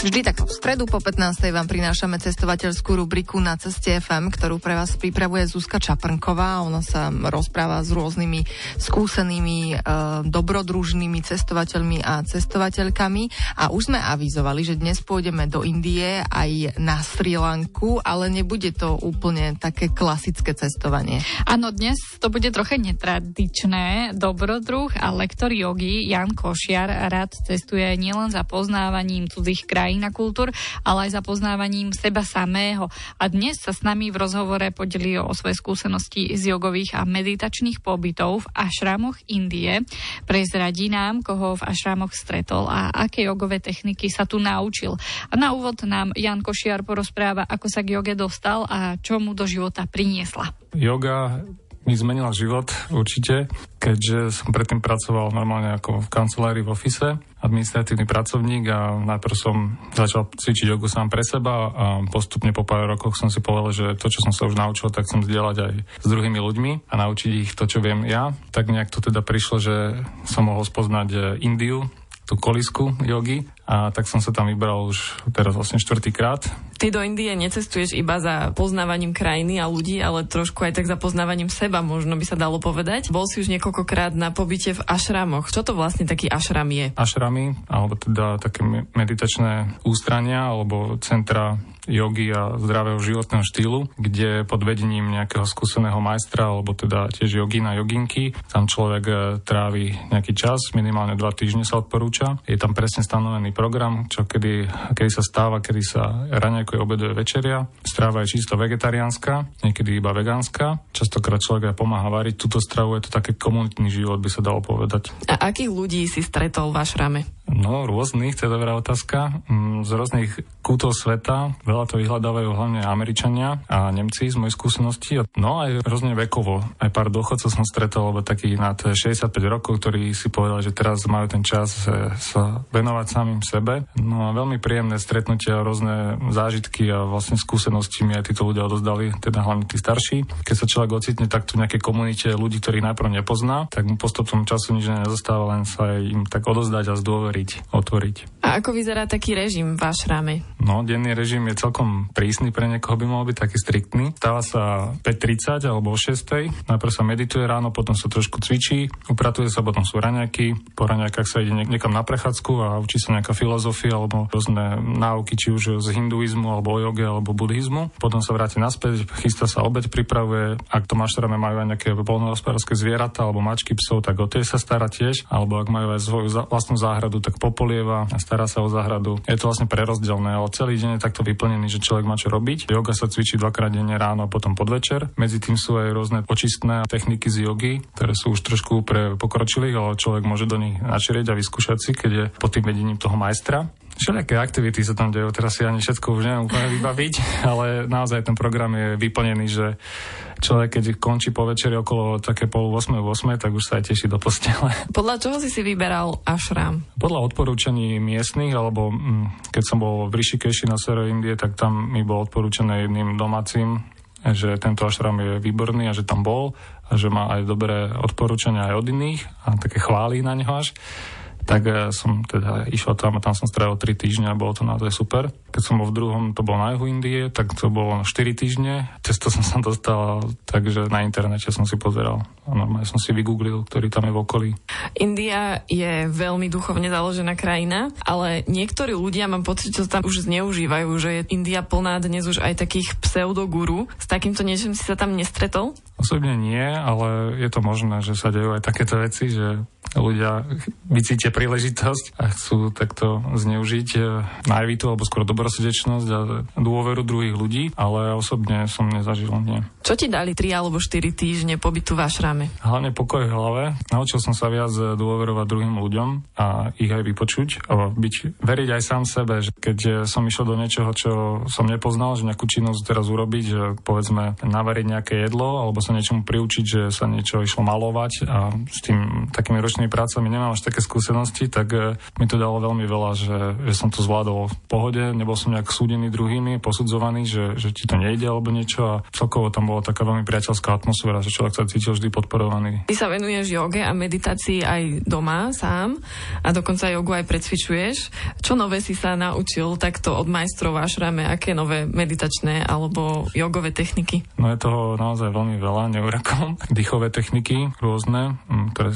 Vždy takto v stredu po 15. vám prinášame cestovateľskú rubriku na ceste FM, ktorú pre vás pripravuje Zuzka Čaprnková. Ona sa rozpráva s rôznymi skúsenými, e, dobrodružnými cestovateľmi a cestovateľkami. A už sme avizovali, že dnes pôjdeme do Indie aj na Sri Lanku, ale nebude to úplne také klasické cestovanie. Áno, dnes to bude trochu netradičné. Dobrodruh a lektor jogy Jan Košiar rád cestuje nielen za poznávaním cudzích krajín, kultúr, ale aj za poznávaním seba samého. A dnes sa s nami v rozhovore podelí o svoje skúsenosti z jogových a meditačných pobytov v ašramoch Indie. Prezradí nám, koho v ašramoch stretol a aké jogové techniky sa tu naučil. A na úvod nám Jan Košiar porozpráva, ako sa k joge dostal a čo mu do života priniesla. Yoga mi zmenila život určite, keďže som predtým pracoval normálne ako v kancelárii v ofise, administratívny pracovník a najprv som začal cvičiť jogu sám pre seba a postupne po pár rokoch som si povedal, že to, čo som sa už naučil, tak chcem zdieľať aj s druhými ľuďmi a naučiť ich to, čo viem ja. Tak nejak to teda prišlo, že som mohol spoznať Indiu, tú kolisku jogy a tak som sa tam vybral už teraz vlastne štvrtýkrát. Ty do Indie necestuješ iba za poznávaním krajiny a ľudí, ale trošku aj tak za poznávaním seba, možno by sa dalo povedať. Bol si už niekoľkokrát na pobyte v ašramoch. Čo to vlastne taký ašram je? Ašramy, alebo teda také meditačné ústrania, alebo centra jogy a zdravého životného štýlu, kde pod vedením nejakého skúseného majstra, alebo teda tiež jogina, joginky, tam človek e, trávi nejaký čas, minimálne dva týždne sa odporúča. Je tam presne stanovený program, čo kedy, kedy sa stáva, kedy sa raňajkuje, obeduje večeria. Stráva je čisto vegetariánska, niekedy iba vegánska. Častokrát človek aj pomáha variť túto stravu, je to také komunitný život, by sa dalo povedať. A akých ľudí si stretol v rame? No, rôznych, to je dobrá otázka. Mm, z rôznych kútov sveta, veľa to vyhľadávajú hlavne Američania a Nemci z mojej skúsenosti. No aj rôzne vekovo. Aj pár dôchodcov som stretol, alebo takých na 65 rokov, ktorí si povedali, že teraz majú ten čas e, sa venovať samým sebe. No a veľmi príjemné stretnutia, rôzne zážitky a vlastne skúsenosti mi aj títo ľudia odozdali, teda hlavne tí starší. Keď sa človek ocitne takto v nejakej komunite ľudí, ktorých najprv nepozná, tak mu postupom času nič nezostáva, len sa im tak odozdať a zdôveriť otvoriť. otvoriť. A ako vyzerá taký režim v rame? No, denný režim je celkom prísny, pre niekoho by mohol byť taký striktný. Stáva sa 5.30 alebo o 6.00. Najprv sa medituje ráno, potom sa trošku cvičí, upratuje sa, potom sú raňaky. Po raňakách sa ide niekam na prechádzku a učí sa nejaká filozofia alebo rôzne náuky, či už z hinduizmu, alebo o joge, alebo buddhizmu. Potom sa vráti naspäť, chystá sa obeď, pripravuje. Ak to maštrame majú aj nejaké voľnohospodárske zvieratá alebo mačky psov, tak o tie sa stará tiež. Alebo ak majú aj svoju vlastnú záhradu, tak popolieva a stará sa o záhradu. Je to vlastne prerozdelné, ale celý deň je takto vyplnený, že človek má čo robiť. Yoga sa cvičí dvakrát denne ráno a potom podvečer. Medzi tým sú aj rôzne očistné techniky z jogy, ktoré sú už trošku pre pokročilých, ale človek môže do nich načerieť a vyskúšať si, keď je pod tým vedením toho majstra. Všelijaké aktivity sa tam dejú, teraz si ani všetko už neviem úplne vybaviť, ale naozaj ten program je vyplnený, že človek, keď končí po večeri okolo také pol 8 8, tak už sa aj teší do postele. Podľa čoho si si vyberal ašram? Podľa odporúčaní miestnych, alebo mm, keď som bol v Rishikeshi na severe Indie, tak tam mi bolo odporúčané jedným domácim, že tento ašram je výborný a že tam bol a že má aj dobré odporúčania aj od iných a také chvály na neho až tak eh, som teda išiel tam a tam som strávil 3 týždne a bolo to naozaj super. Keď som bol v druhom, to bolo na juhu Indie, tak to bolo 4 týždne. Cez to som sa dostal, takže na internete som si pozeral a normálne som si vygooglil, ktorý tam je v okolí. India je veľmi duchovne založená krajina, ale niektorí ľudia, mám pocit, že tam už zneužívajú, že je India plná dnes už aj takých pseudoguru. S takýmto niečím si sa tam nestretol? Osobne nie, ale je to možné, že sa dejú aj takéto veci, že ľudia vycítia príležitosť a chcú takto zneužiť e, najvitu alebo skôr dobrosrdečnosť a dôveru druhých ľudí, ale osobne som nezažil nie. Čo ti dali 3 alebo 4 týždne pobytu v ašrame? Hlavne pokoj v hlave. Naučil som sa viac dôverovať druhým ľuďom a ich aj vypočuť a byť, veriť aj sám sebe, že keď som išiel do niečoho, čo som nepoznal, že nejakú činnosť teraz urobiť, že povedzme navariť nejaké jedlo alebo sa niečomu priučiť, že sa niečo išlo malovať a s tým takými ročnými prácami nemám až také skúsenosti, tak e, mi to dalo veľmi veľa, že, že som to zvládol v pohode, nebol som nejak súdený druhými, posudzovaný, že, že ti to nejde alebo niečo a celkovo tam bola taká veľmi priateľská atmosféra, že človek sa cítil vždy podporovaný. Ty sa venuješ joge a meditácii aj doma sám a dokonca jogu aj precvičuješ. Čo nové si sa naučil takto od majstrov ašrame? Aké nové meditačné alebo jogové techniky? No je toho naozaj veľmi veľa, neurakom. Dýchové techniky rôzne, ktoré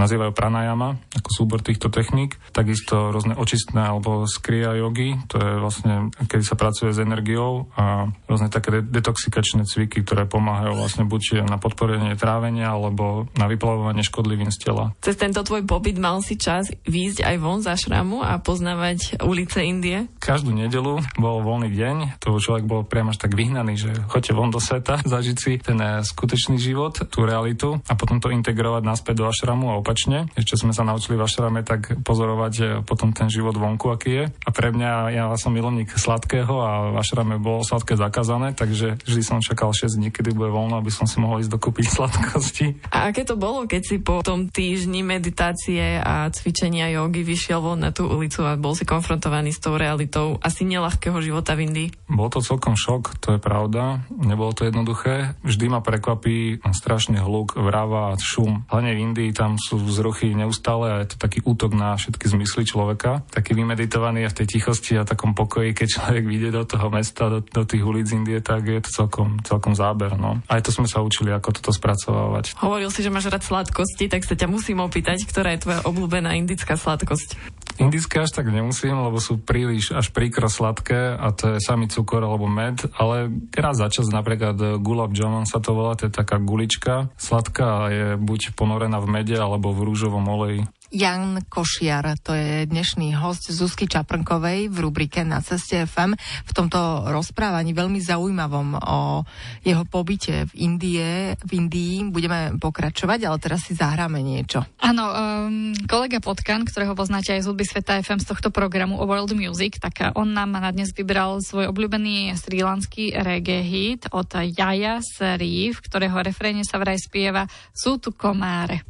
nazývajú pranajama, ako súbor týchto techník. Takisto rôzne očistné alebo skria jogy, to je vlastne, keď sa pracuje s energiou a rôzne také detoxikačné cviky, ktoré pomáhajú vlastne buď na podporenie trávenia alebo na vyplavovanie škodlivín z tela. Cez tento tvoj pobyt mal si čas výjsť aj von za šramu a poznávať ulice Indie? Každú nedelu bol voľný deň, to človek bol priam až tak vyhnaný, že choďte von do sveta, zažiť si ten eh, skutočný život, tú realitu a potom to integrovať naspäť do ašramu a opačne. Ešte sme sa naučili v ašrame tak pozorovať eh, potom ten život vonku, aký je. A pre mňa, ja som milovník sladkého a v ašrame bolo sladké zakázané, takže vždy som čakal 6 dní, kedy bude voľno, aby som si mohol ísť dokúpiť sladkosti. A aké to bolo, keď si po tom týždni meditácie a cvičenia jogy vyšiel von na tú ulicu a bol si konfrontovaný s tou realitou asi nelahkého života v Indii? Bol to celkom šok, to je pravda. Nebolo to jednoduché. Vždy ma prekvapí strašný hluk, vrava a šum. Hlavne v Indii tam sú vzruchy neustále a je to taký útok na všetky zmysly človeka. Taký vymeditovaný a v tej tichosti a takom pokoji, keď človek vyjde do toho mesta, do, do tých ulic Indie, tak je to celkom, celkom záber. No. Aj to sme sa učili, ako toto spracovávať. Hovoril si, že máš rád sladkosti, tak sa ťa musím opýtať, ktorá je tvoja obľúbená indická sladkosť? Indické až tak nemusím, lebo sú príliš až príkro sladké a to je samý cukor alebo med, ale raz za čas napríklad gulab jamun sa to volá, to je taká gulička. Sladká je buď ponorená v mede alebo v rúžovom oleji. Jan Košiar, to je dnešný host Zuzky Čaprnkovej v rubrike Na ceste FM. V tomto rozprávaní veľmi zaujímavom o jeho pobyte v Indie, v Indii budeme pokračovať, ale teraz si zahráme niečo. Áno, um, kolega Potkan, ktorého poznáte aj z hudby Sveta FM z tohto programu o World Music, tak on nám na dnes vybral svoj obľúbený srílanský reggae hit od Jaja Srif, ktorého refréne sa vraj spieva Sú tu komáre.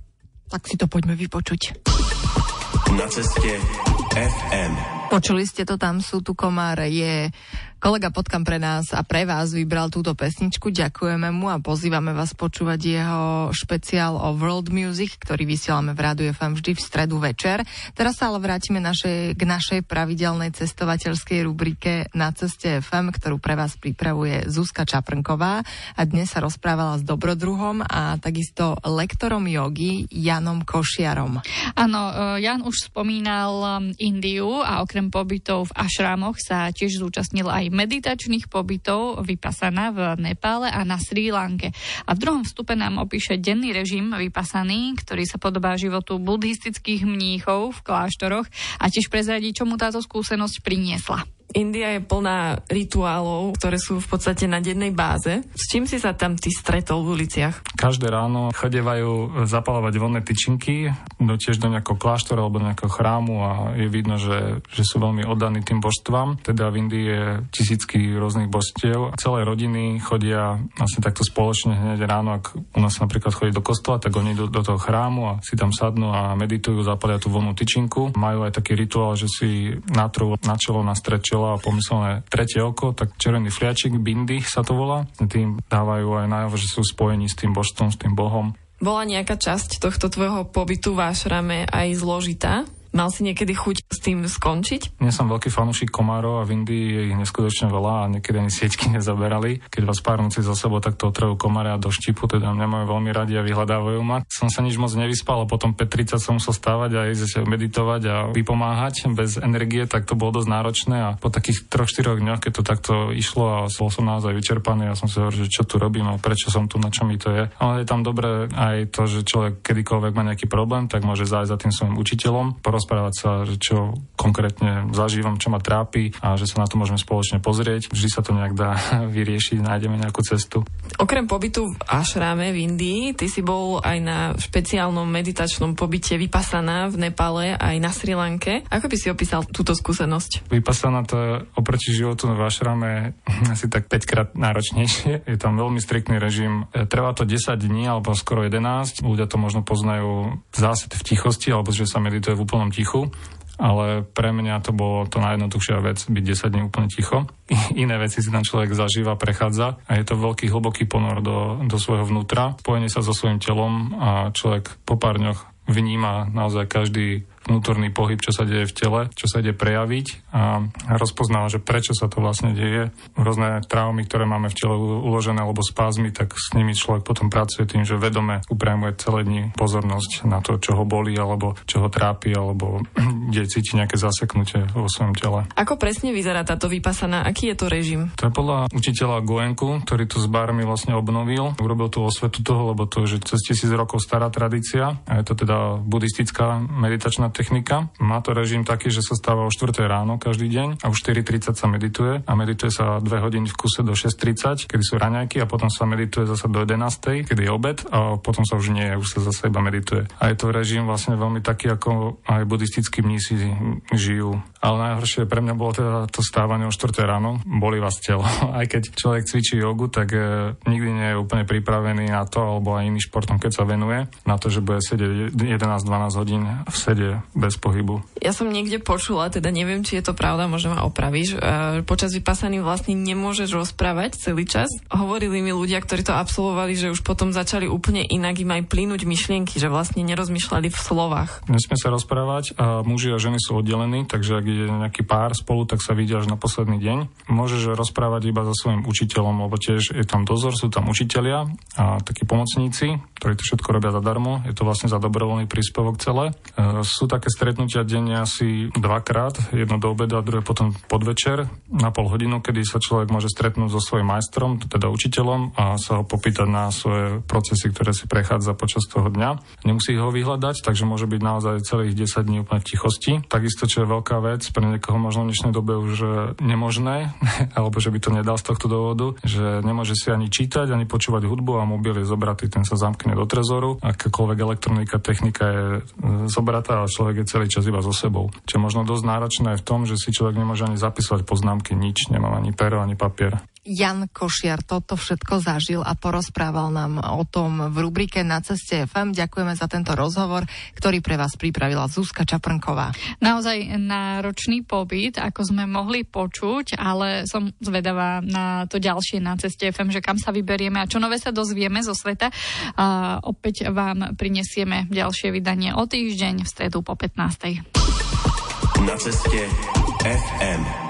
Tak si to poďme vypočuť. Na ceste FM. Počuli ste to, tam sú tu komáre, je Kolega Potkam pre nás a pre vás vybral túto pesničku, ďakujeme mu a pozývame vás počúvať jeho špeciál o World Music, ktorý vysielame v Rádiu FM vždy v stredu večer. Teraz sa ale vrátime naše, k našej pravidelnej cestovateľskej rubrike Na ceste FM, ktorú pre vás pripravuje Zuzka Čaprnková a dnes sa rozprávala s dobrodruhom a takisto lektorom jogy Janom Košiarom. Áno, e, Jan už spomínal um, Indiu a okrem pobytov v ašrámoch sa tiež zúčastnil aj meditačných pobytov vypasaná v Nepále a na Sri Lanke. A v druhom vstupe nám opíše denný režim vypasaný, ktorý sa podobá životu buddhistických mníchov v kláštoroch a tiež prezradí, čo mu táto skúsenosť priniesla. India je plná rituálov, ktoré sú v podstate na dennej báze. S čím si sa tam ty stretol v uliciach? Každé ráno chodevajú zapalovať vonné tyčinky do, tiež do nejakého kláštora alebo nejakého chrámu a je vidno, že, že sú veľmi oddaní tým božstvám. Teda v Indii je tisícky rôznych božstiev. Celé rodiny chodia vlastne takto spoločne hneď ráno, ak u nás napríklad chodí do kostola, tak oni idú do toho chrámu a si tam sadnú a meditujú, zapalia tú vonnú tyčinku. Majú aj taký rituál, že si natrú na čelo na strečo bola pomyslené tretie oko, tak červený fliačik, bindy sa to volá. Tým dávajú aj najavo, že sú spojení s tým božstvom, s tým bohom. Bola nejaká časť tohto tvojho pobytu v Ašrame aj zložitá? Mal si niekedy chuť s tým skončiť? Nie som veľký fanúšik komárov a v Indii je ich neskutočne veľa a niekedy ani sieťky nezaberali. Keď vás pár noci za sebou takto otrejú komáre a do štipu, teda nemajú veľmi radi a vyhľadávajú ma. Som sa nič moc nevyspal a potom 5.30 som musel stávať a ísť meditovať a vypomáhať bez energie, tak to bolo dosť náročné a po takých 3-4 dňoch, keď to takto išlo a bol som naozaj vyčerpaný a som si hovoril, že čo tu robím a prečo som tu, na čo mi to je. Ale je tam dobré aj to, že človek kedykoľvek má nejaký problém, tak môže zájsť za tým svojim učiteľom, porozprávať sa, že čo konkrétne zažívam, čo ma trápi a že sa na to môžeme spoločne pozrieť. Vždy sa to nejak dá vyriešiť, nájdeme nejakú cestu. Okrem pobytu v Ašrame v Indii, ty si bol aj na špeciálnom meditačnom pobyte Vypasaná v Nepale aj na Sri Lanke. Ako by si opísal túto skúsenosť? Vypasaná to je oproti životu v Ašrame asi tak 5 krát náročnejšie. Je tam veľmi striktný režim. E, trvá to 10 dní alebo skoro 11. Ľudia to možno poznajú zásad v tichosti alebo že sa medituje v úplnom tichu ale pre mňa to bolo to najjednoduchšia vec, byť 10 dní úplne ticho. Iné veci si tam človek zažíva, prechádza a je to veľký hlboký ponor do, do svojho vnútra, spojenie sa so svojím telom a človek po pár dňoch vníma naozaj každý vnútorný pohyb, čo sa deje v tele, čo sa ide prejaviť a rozpoznáva, že prečo sa to vlastne deje. Rôzne traumy, ktoré máme v tele uložené alebo spázmy, tak s nimi človek potom pracuje tým, že vedome upriamuje celé dni pozornosť na to, čo ho bolí alebo čo ho trápi alebo kde cíti nejaké zaseknutie vo svojom tele. Ako presne vyzerá táto vypasaná? Aký je to režim? To je podľa učiteľa Goenku, ktorý to s barmi vlastne obnovil. Urobil tú osvetu toho, lebo to je že cez tisíc rokov stará tradícia a je to teda buddhistická meditačná technika. Má to režim taký, že sa stáva o 4 ráno každý deň a už 4.30 sa medituje a medituje sa 2 hodiny v kuse do 6.30, kedy sú raňajky a potom sa medituje zase do 11.00, kedy je obed a potom sa už nie, už sa zase iba medituje. A je to režim vlastne veľmi taký, ako aj buddhistickí mnísi žijú. Ale najhoršie pre mňa bolo teda to stávanie o 4 ráno. Boli vás telo. Aj keď človek cvičí jogu, tak e, nikdy nie je úplne pripravený na to, alebo aj iným športom, keď sa venuje, na to, že bude sedieť 11-12 hodín v sede bez pohybu. Ja som niekde počula, teda neviem, či je to pravda, možno ma opravíš. E, počas vypasaní vlastne nemôžeš rozprávať celý čas. Hovorili mi ľudia, ktorí to absolvovali, že už potom začali úplne inak im aj plínuť myšlienky, že vlastne nerozmýšľali v slovách. Nesmie sa rozprávať a muži a ženy sú oddelení, takže ak je nejaký pár spolu, tak sa vidia až na posledný deň. Môžeš rozprávať iba so svojím učiteľom, lebo tiež je tam dozor, sú tam učitelia a takí pomocníci, ktorí to všetko robia zadarmo. Je to vlastne za dobrovoľný príspevok celé. E, sú také stretnutia denne asi dvakrát, jedno do obeda druhé potom podvečer na pol hodinu, kedy sa človek môže stretnúť so svojím majstrom, teda učiteľom a sa ho popýtať na svoje procesy, ktoré si prechádza počas toho dňa. Nemusí ho vyhľadať, takže môže byť naozaj celých 10 dní úplne v tichosti. Takisto, čo je veľká vec, pre niekoho možno v dnešnej dobe už nemožné, alebo že by to nedal z tohto dôvodu, že nemôže si ani čítať, ani počúvať hudbu a mobil je zobratý, ten sa zamkne do trezoru. Akákoľvek elektronika, technika je e, zobratá a človek je celý čas iba so sebou. Čo je možno dosť náročné v tom, že si človek nemôže ani zapísať poznámky, nič, nemám ani pero, ani papier. Jan Košiar toto všetko zažil a porozprával nám o tom v rubrike Na ceste FM. Ďakujeme za tento rozhovor, ktorý pre vás pripravila Zuzka Čaprnková. Naozaj náročný pobyt, ako sme mohli počuť, ale som zvedavá na to ďalšie Na ceste FM, že kam sa vyberieme a čo nové sa dozvieme zo sveta. A opäť vám prinesieme ďalšie vydanie o týždeň v stredu po 15. Na ceste FM.